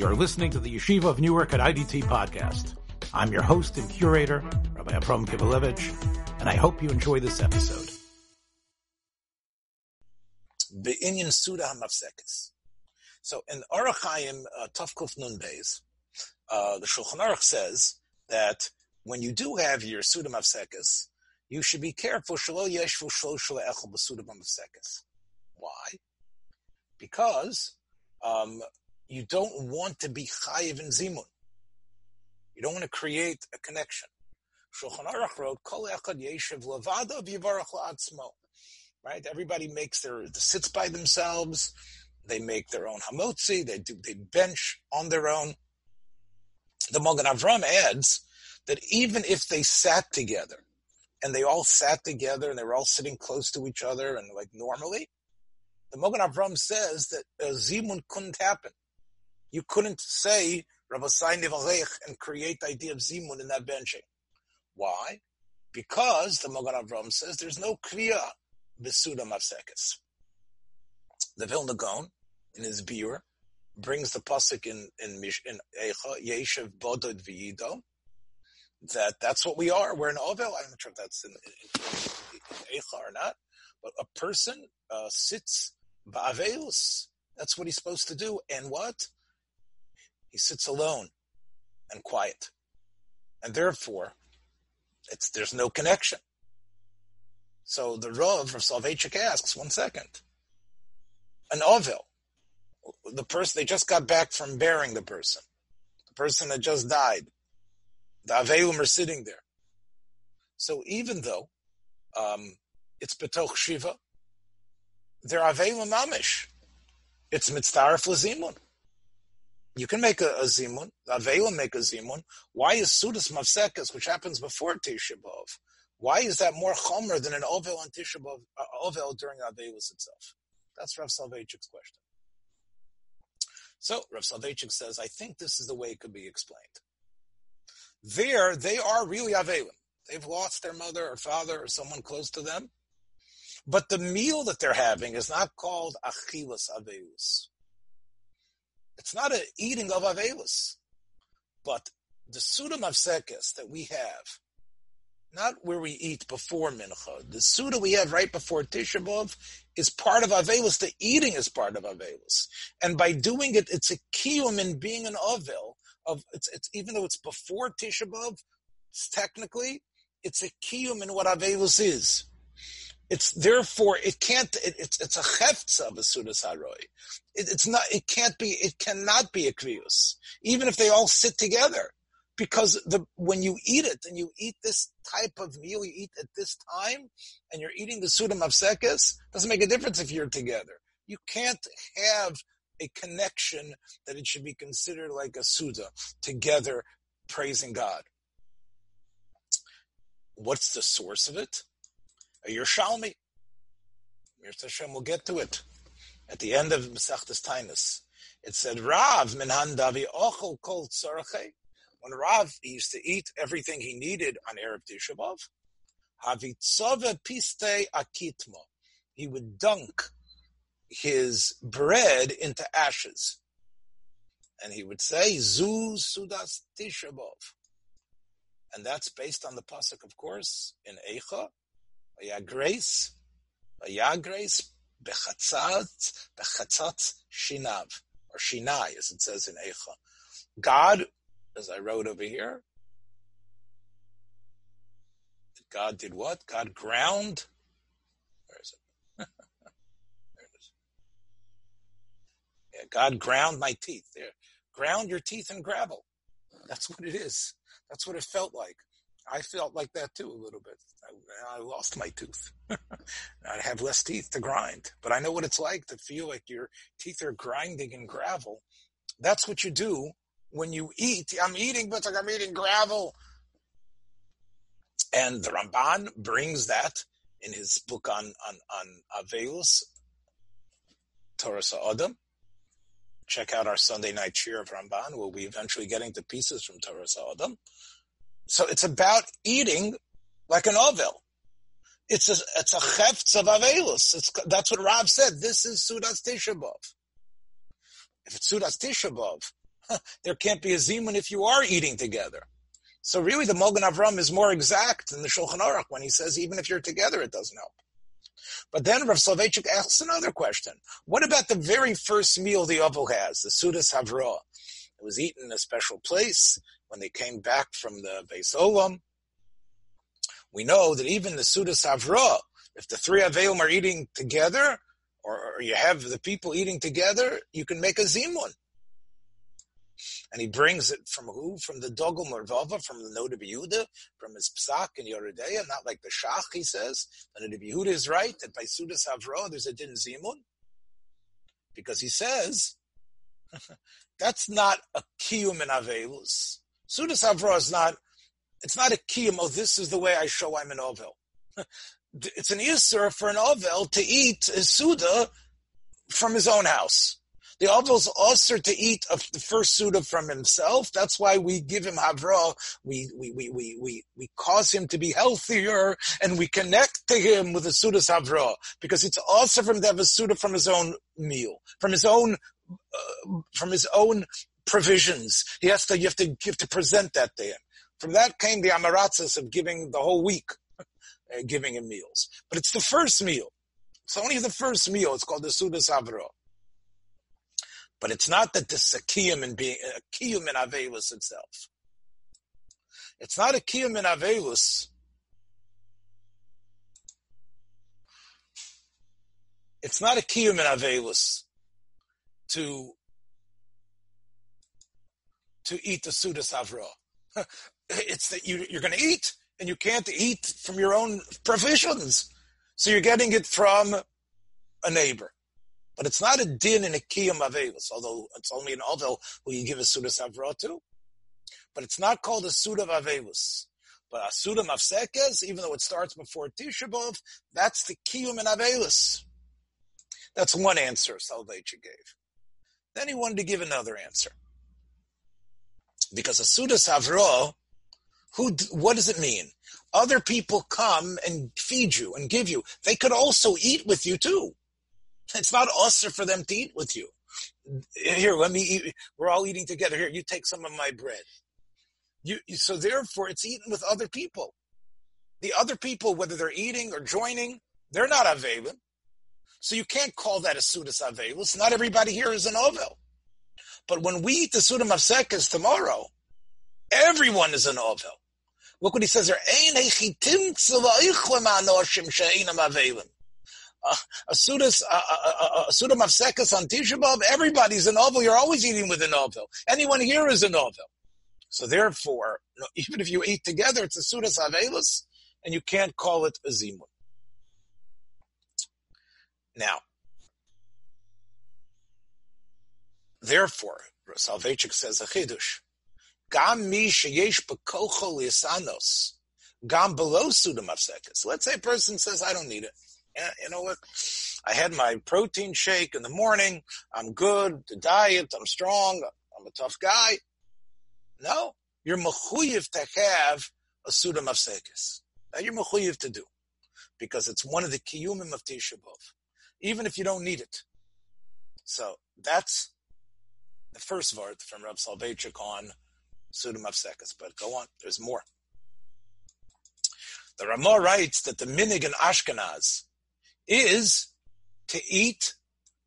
You're listening to the Yeshiva of Newark at IDT podcast. I'm your host and curator, Rabbi Abram Kivelevitz, and I hope you enjoy this episode. Be'inyan Suda HaMafsekes. So in Orach Chaim uh, Tafkuf Nun Beis, uh, the Shulchan Aruch says that when you do have your Suda Mafsekes, you should be careful. Shalo yeshvu shlo echel b'suda Mafsekes. Why? Because um, you don't want to be chayiv in zimun. You don't want to create a connection. Shulchan Aruch wrote, Kol echad yeshiv levada v'yivarach la'atzmo. Right? Everybody makes their, sits by themselves. They make their own hamotzi. They do, they bench on their own. The Mogan Avram adds that even if they sat together, and they all sat together and they were all sitting close to each other and like normally, the Mogan Avram says that a zimun couldn't happen. You couldn't say Rabbi and create the idea of zimun in that benching. Why? Because the Mogan Avram says there's no kriya besuda mafsekes. The Vilna Gaon, in his biur, brings the pasuk in in in Eicha Yeshev Bodod V'Yido that that's what we are. We're an ovel. I'm not sure if that's in, in, in Eicha or not, but a person uh, sits ba'avelus. That's what he's supposed to do. And what? He sits alone and quiet. And therefore, it's, there's no connection. So the Rav of Soloveitchik asks, one second. An Ovil, the person, they just got back from burying the person. The person had just died. The Avelim are sitting there. So even though um, it's Betoch Shiva, they're Avelim Amish. It's Mitzdarif Lazimun. You can make a, a zimun. Avelim make a zimun. Why is Sudas Mavsekas, which happens before Tisha B'Av, why is that more chomer than an Ovel on Tisha B'Av, uh, Ovel during Avelis itself? That's Rav Soloveitchik's question. So Rav Soloveitchik says, I think this is the way it could be explained. There, they are really Avelim. They've lost their mother or father or someone close to them. But the meal that they're having is not called Achilas Aveus. It's not an eating of Avelis. But the Suda Mafsekes that we have, not where we eat before Mincha, the Suda we have right before Tisha B'Av is part of Avelis. The eating is part of Avelis. And by doing it, it's a kiyum in being an Avel. Of, it's, it's, even though it's before Tisha B'Av, it's technically, it's a kiyum in what Avelis is. It's therefore it can't. It, it's it's a cheftza of a sudas haroi. It, it's not. It can't be. It cannot be a krius, even if they all sit together, because the when you eat it and you eat this type of meal, you eat at this time, and you're eating the suda mavsekes. Doesn't make a difference if you're together. You can't have a connection that it should be considered like a suda together, praising God. What's the source of it? A Yerushalmi. Mirza Hashem will get to it. At the end of Masechtas Tainus, it said, Rav minhan davi ochel kol tzorche. When Rav used to eat everything he needed on Erev Tisha B'Av, havitzove piste akitmo. He would dunk his bread into ashes. And he would say, Zu sudas Tisha B'Av. And that's based on the pasuk, of course, in Eicha, Vayagres, Vayagres, Bechatzat, Bechatzat Shinav, or Shinai, as it says in Eicha. God, as I wrote over here, God did what? God ground. Where is it? there it is. Yeah, God ground my teeth. There, ground your teeth in gravel. That's what it is. That's what it felt like. I felt like that too a little bit. I, I lost my tooth. I have less teeth to grind, but I know what it's like to feel like your teeth are grinding in gravel. That's what you do when you eat. I'm eating, but it's like I'm eating gravel. And the Ramban brings that in his book on on on Avelus, Toras Ha'adam. Check out our Sunday night shiur of Ramban. We'll be eventually getting to pieces from Toras Ha'adam. So it's about eating like an ovel. It's a it's a cheftz of avelus. It's that's what Rav said. This is sudas tishabov. If it's sudas tishabov, there can't be a zimun if you are eating together. So really, the Mogan Avram is more exact than the Shulchan Aruch when he says even if you're together, it doesn't help. But then Rav Soloveitchik asks another question. What about the very first meal the Ovel has, the Sudas Havra? It was eaten in a special place when they came back from the Beis Olam. We know that even the Sudas Havra, if the three Avelim are eating together, or, you have the people eating together, you can make a zimun. And he brings it from who? From the Dogel Mervava, from the Noda Yehuda, from his Psak and Yoreh De'ah, not like the Shach, he says. The Yehuda is right that by Sudas Havra there's a Din Zimun. Because he says, that's not a Kiyum in Avelus. Sudas Havra is not, it's not a Kiyum, oh, this is the way I show I'm an Ovel. it's an Isser for an Ovel to eat a Suda from his own house. The Ovel's also to eat a, the first Suda from himself. That's why we give him Havra. We, we, we, we, we, we cause him to be healthier and we connect to him with the Suda's Havra because it's also from to have a Suda from his own meal, from his own, uh, from his own provisions. He has to, you have to, you have to present that to him. From that came the Amaratzas of giving the whole week, uh, giving him meals. But it's the first meal. It's only the first meal. It's called the Sudas Havra. But it's not that this is a kiyum in being a kiyum in avelus itself. It's not a kiyum in avelus. It's not a kiyum in avelus to to eat the sudas avra. It's that you, you're going to eat and you can't eat from your own provisions. So you're getting it from a neighbor. But it's not a din in a kiyum avelus, although it's only an ovel who you give a suda savra to. But it's not called a suda avelus. But a suda mafsekes, even though it starts before Tisha B'Av, that's the kiyum in avelus. That's one answer Soloveitchik gave. Then he wanted to give another answer. Because a suda who, what does it mean? Other people come and feed you and give you. They could also eat with you too. It's not usher for them to eat with you. Here, let me eat. We're all eating together. Here, you take some of my bread. You, so therefore, it's eaten with other people. The other people, whether they're eating or joining, they're not avelim. So you can't call that a sudas avelus. Not everybody here is an ovel. But when we eat the suda mafsekas tomorrow, everyone is an ovel. Look what he says there uh, a sudas uh, uh, a suda mafsekas on Tisha B'av, everybody's a novel. You're always eating with a novel. Anyone here is a novel. So therefore, even if you eat together, it's a sudas avelus, and you can't call it a zimun. Now, therefore, Soloveitchik says a chidush. Gam mi sheyesh bekocho lisanos. Gam below suda mafsekas. Let's say a person says, I don't need it you know what? I had my protein shake in the morning. I'm good. The diet. I'm strong. I'm a tough guy. No, you're mechuyev to have a suda mafsekis. That you're mechuyev to do because it's one of the kiyumim of Tisha B'av, even if you don't need it. So that's the first word from Rab Soloveitchik on suda mafsekis. But go on, there's more. The Ramah writes that the minig in Ashkenaz is to eat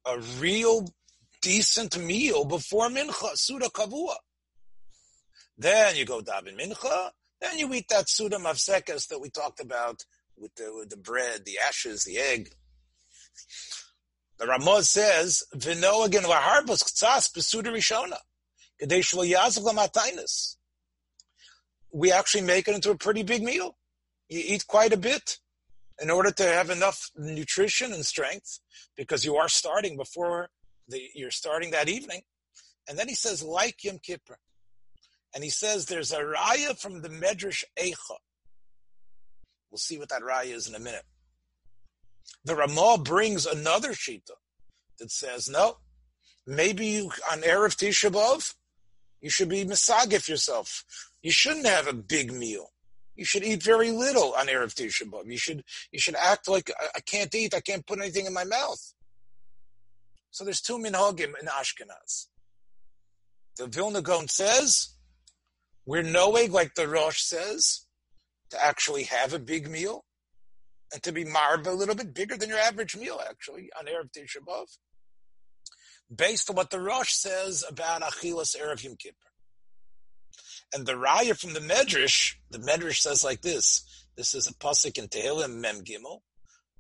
a real decent meal before mincha, suda kavua. Then you go daven mincha, then you eat that suda mafsekas that we talked about with the, with the bread, the ashes, the egg. The says, "V'no again ktsas besuda rishona, kadesh lo We actually make it into a pretty big meal. You eat quite a bit in order to have enough nutrition and strength, because you are starting before the, you're starting that evening. And then he says, like Yom Kippur. And he says there's a raya from the Medrash Eicha. We'll see what that raya is in a minute. The Ramah brings another shita that says, no, maybe you, on Erev Tisha B'Av, you should be misagif yourself. You shouldn't have a big meal you should eat very little on Erev Tisha B'Av. You should, you should act like I, can't eat, I can't put anything in my mouth. So there's two minhagim in Ashkenaz. The Vilna Gaon says, we're knowing, like the Rosh says, to actually have a big meal and to be marba a little bit bigger than your average meal, actually, on Erev Tisha B'Av, based on what the Rosh says about Achilas Erev Yom Kippur. And the Raya from the Medrash, the Medrash says like this, this is a pasuk in Tehillim Mem Gimel,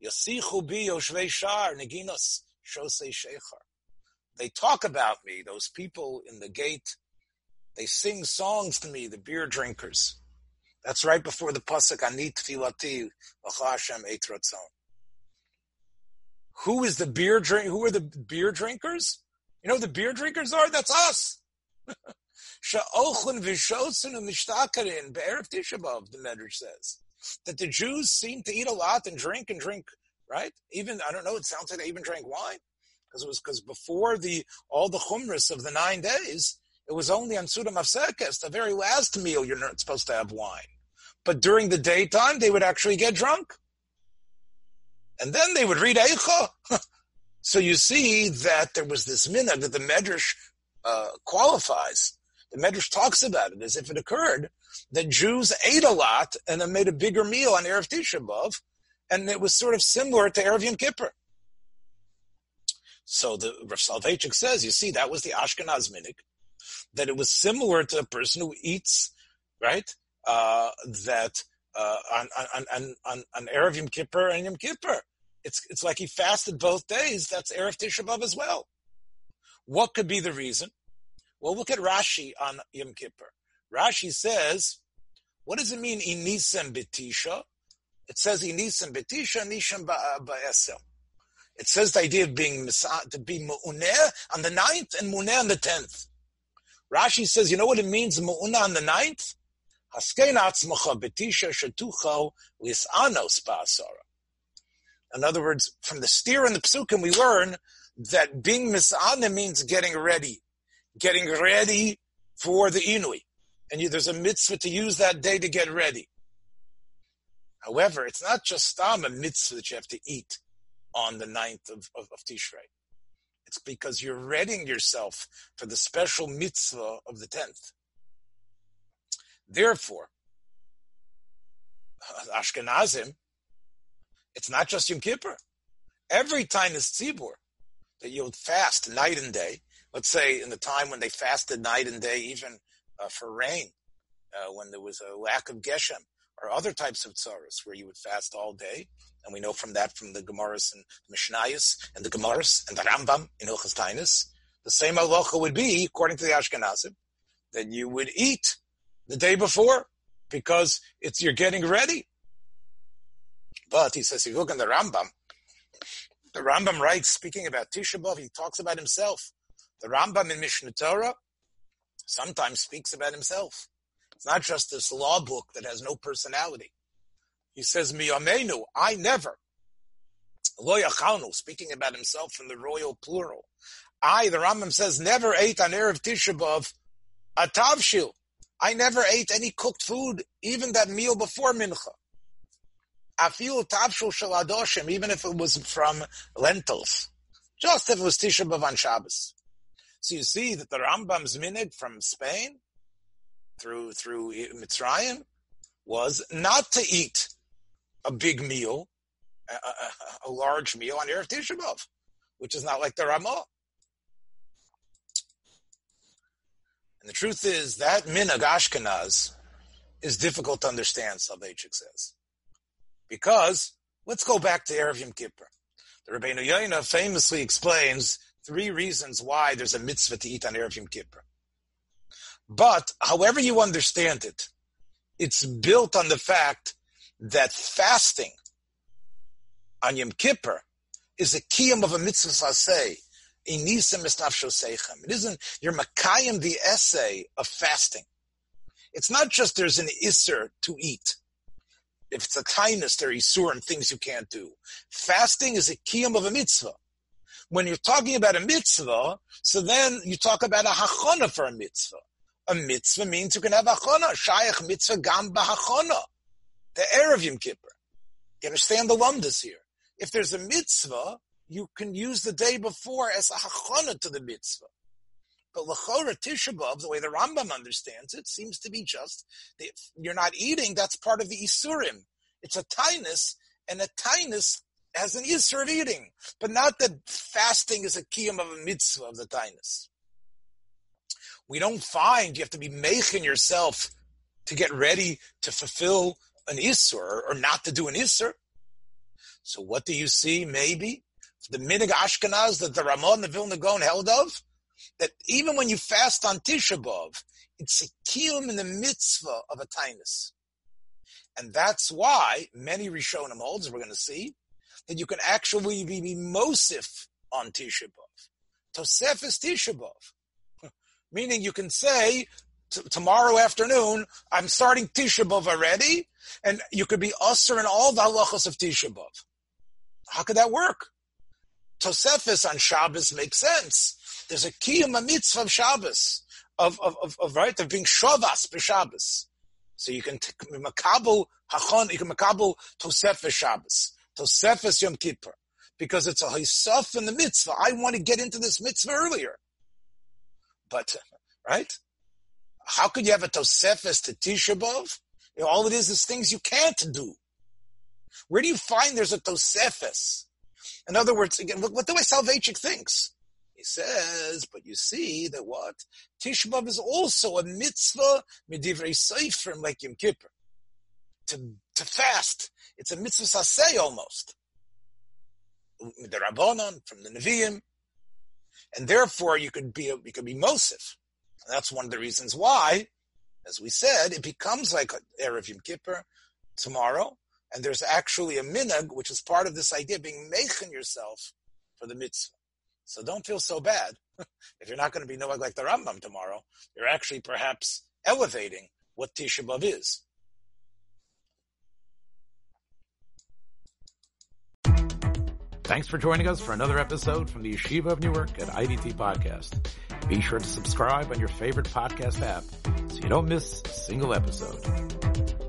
Yasichu bi yoshvei shar neginos shosei shechar. They talk about me, those people in the gate. They sing songs to me, the beer drinkers. That's right before the pasuk Anit Tfilati Hashem. Who is the beer drink? Who are the beer drinkers? You know the beer drinkers are? That's us. Sha'ochlin v'shosin u'mishtakarin be'erev. The Medrash says. That the Jews seem to eat a lot and drink and drink, right? Even, I don't know, it sounds like they even drank wine. Because it was because before the all the chumras of the nine days, it was only on Suda Mafsekes, the very last meal you're not supposed to have wine. But during the daytime, they would actually get drunk. And then they would read Eicha. so you see that there was this minhag that the Medrash uh, qualifies. The Medrash talks about it as if it occurred that Jews ate a lot and then made a bigger meal on Erev Tisha B'Av, and it was sort of similar to Erev Yom Kippur. So the Rav Soloveitchik says, you see, that was the Ashkenaz minig, that it was similar to a person who eats, right? Uh, that uh, on, on, on, on, on Erev Yom Kippur and Yom Kippur. It's, it's like he fasted both days. That's Erev Tisha B'Av as well. What could be the reason? Well, look at Rashi on Yom Kippur. Rashi says, what does it mean, Inisem Betisha? It says Inisem Betisha, Nisham Ba'esel. It says the idea of being to be mu'uneh on the ninth and mu'uneh on the tenth. Rashi says, you know what it means, mu'uneh on the ninth? In other words, from the steer and the psukim, we learn that being misana means getting ready, getting ready for the inui. And you, there's a mitzvah to use that day to get ready. However, it's not just a mitzvah that you have to eat on the 9th of, of, of Tishrei. It's because you're readying yourself for the special mitzvah of the 10th. Therefore, Ashkenazim, it's not just Yom Kippur. Every time is Tzibur that you'll fast night and day. Let's say in the time when they fasted night and day, even uh, for rain, uh, when there was a lack of Geshem, or other types of tzaras where you would fast all day. And we know from that from the Gemaras and Mishnayos and the Gemaras and the Rambam in Hilchas Tainis. The same halacha would be, according to the Ashkenazim, that you would eat the day before because it's you're getting ready. But he says, if you look in the Rambam, the Rambam writes, speaking about Tisha B'Av, he talks about himself. The Rambam in Mishnah Torah sometimes speaks about himself. It's not just this law book that has no personality. He says, Miyamenu, I never. Lo yachanu, speaking about himself in the royal plural. I, the Rambam says, never ate on Erev Tisha B'Av a tavshil. I never ate any cooked food, even that meal before mincha. Afil tavshil shel adoshim, even if it was from lentils. Just if it was Tisha B'Av on Shabbos. So you see that the Rambam's minute from Spain through through Mitzrayim was not to eat a big meal, a, a, a large meal on Erev Tisha B'Av, which is not like the Ramah. And the truth is that minhag Ashkenaz is difficult to understand, Soloveitchik says. Because, let's go back to Erev Yom Kippur. The Rabbeinu Yoina famously explains three reasons why there's a mitzvah to eat on Erev Yom Kippur. But however you understand it, it's built on the fact that fasting on Yom Kippur is a kiyum of a mitzvah saseh. It isn't, you're makayim the essay of fasting. It's not just there's an isser to eat. If it's a kindness, there are isurim, things you can't do. Fasting is a kiyum of a mitzvah. When you're talking about a mitzvah, so then you talk about a hachana for a mitzvah a mitzvah means you can have achona. Shayach mitzvah gam b'hachona. The Erev Yom Kippur. You understand the lumdas here. If there's a mitzvah, you can use the day before as a hachona to the mitzvah. But Lachora Tisha the way the Rambam understands it, seems to be just that you're not eating, that's part of the Isurim. It's a tinus, and a tinus has an Isur of eating, but not that fasting is a kiyum of a mitzvah of the tinus. We don't find you have to be making yourself to get ready to fulfill an Isur or not to do an Isur. So what do you see? Maybe the Minig Ashkenaz that the Ramon the Vilna Gaon held of, that even when you fast on Tisha B'Av, it's a kiyum in the mitzvah of a tinus. And that's why many Rishonim holds, we're going to see, that you can actually be, be Mosif on Tisha B'Av. Tosef is Tisha B'Av. Meaning you can say, tomorrow afternoon, I'm starting Tisha B'Av already, and you could be usher in all the halachas of Tisha B'Av. How could that work? Tosefis on Shabbos makes sense. There's a kiyum a mitzvah of Shabbos, of, of, of, of, right, of being shavas b'Shabbos. So you can makabel hachon, you can makabel tosefis Shabbos, tosefis Yom Kippur, because it's a hisaf in the mitzvah. I want to get into this mitzvah earlier. But, right? How could you have a tosefis to Tisha B'Av? You know, all it is is things you can't do. Where do you find there's a tosefis? In other words, again, look what the way Soloveitchik thinks. He says, but you see that what? Tisha B'Av is also a mitzvah medivrei seifrim like Yom Kippur. To, to fast. It's a mitzvah saseh almost. The Rabbanon, from the Nevi'im. And therefore you could be, you could be Mosif. And that's one of the reasons why, as we said, it becomes like Erev Yom Kippur tomorrow. And there's actually a minag, which is part of this idea being meichen yourself for the mitzvah. So don't feel so bad. if you're not going to be knowing like the Rambam tomorrow, you're actually perhaps elevating what Tisha B'Av is. Thanks for joining us for another episode from the Yeshiva of Newark at IDT Podcast. Be sure to subscribe on your favorite podcast app so you don't miss a single episode.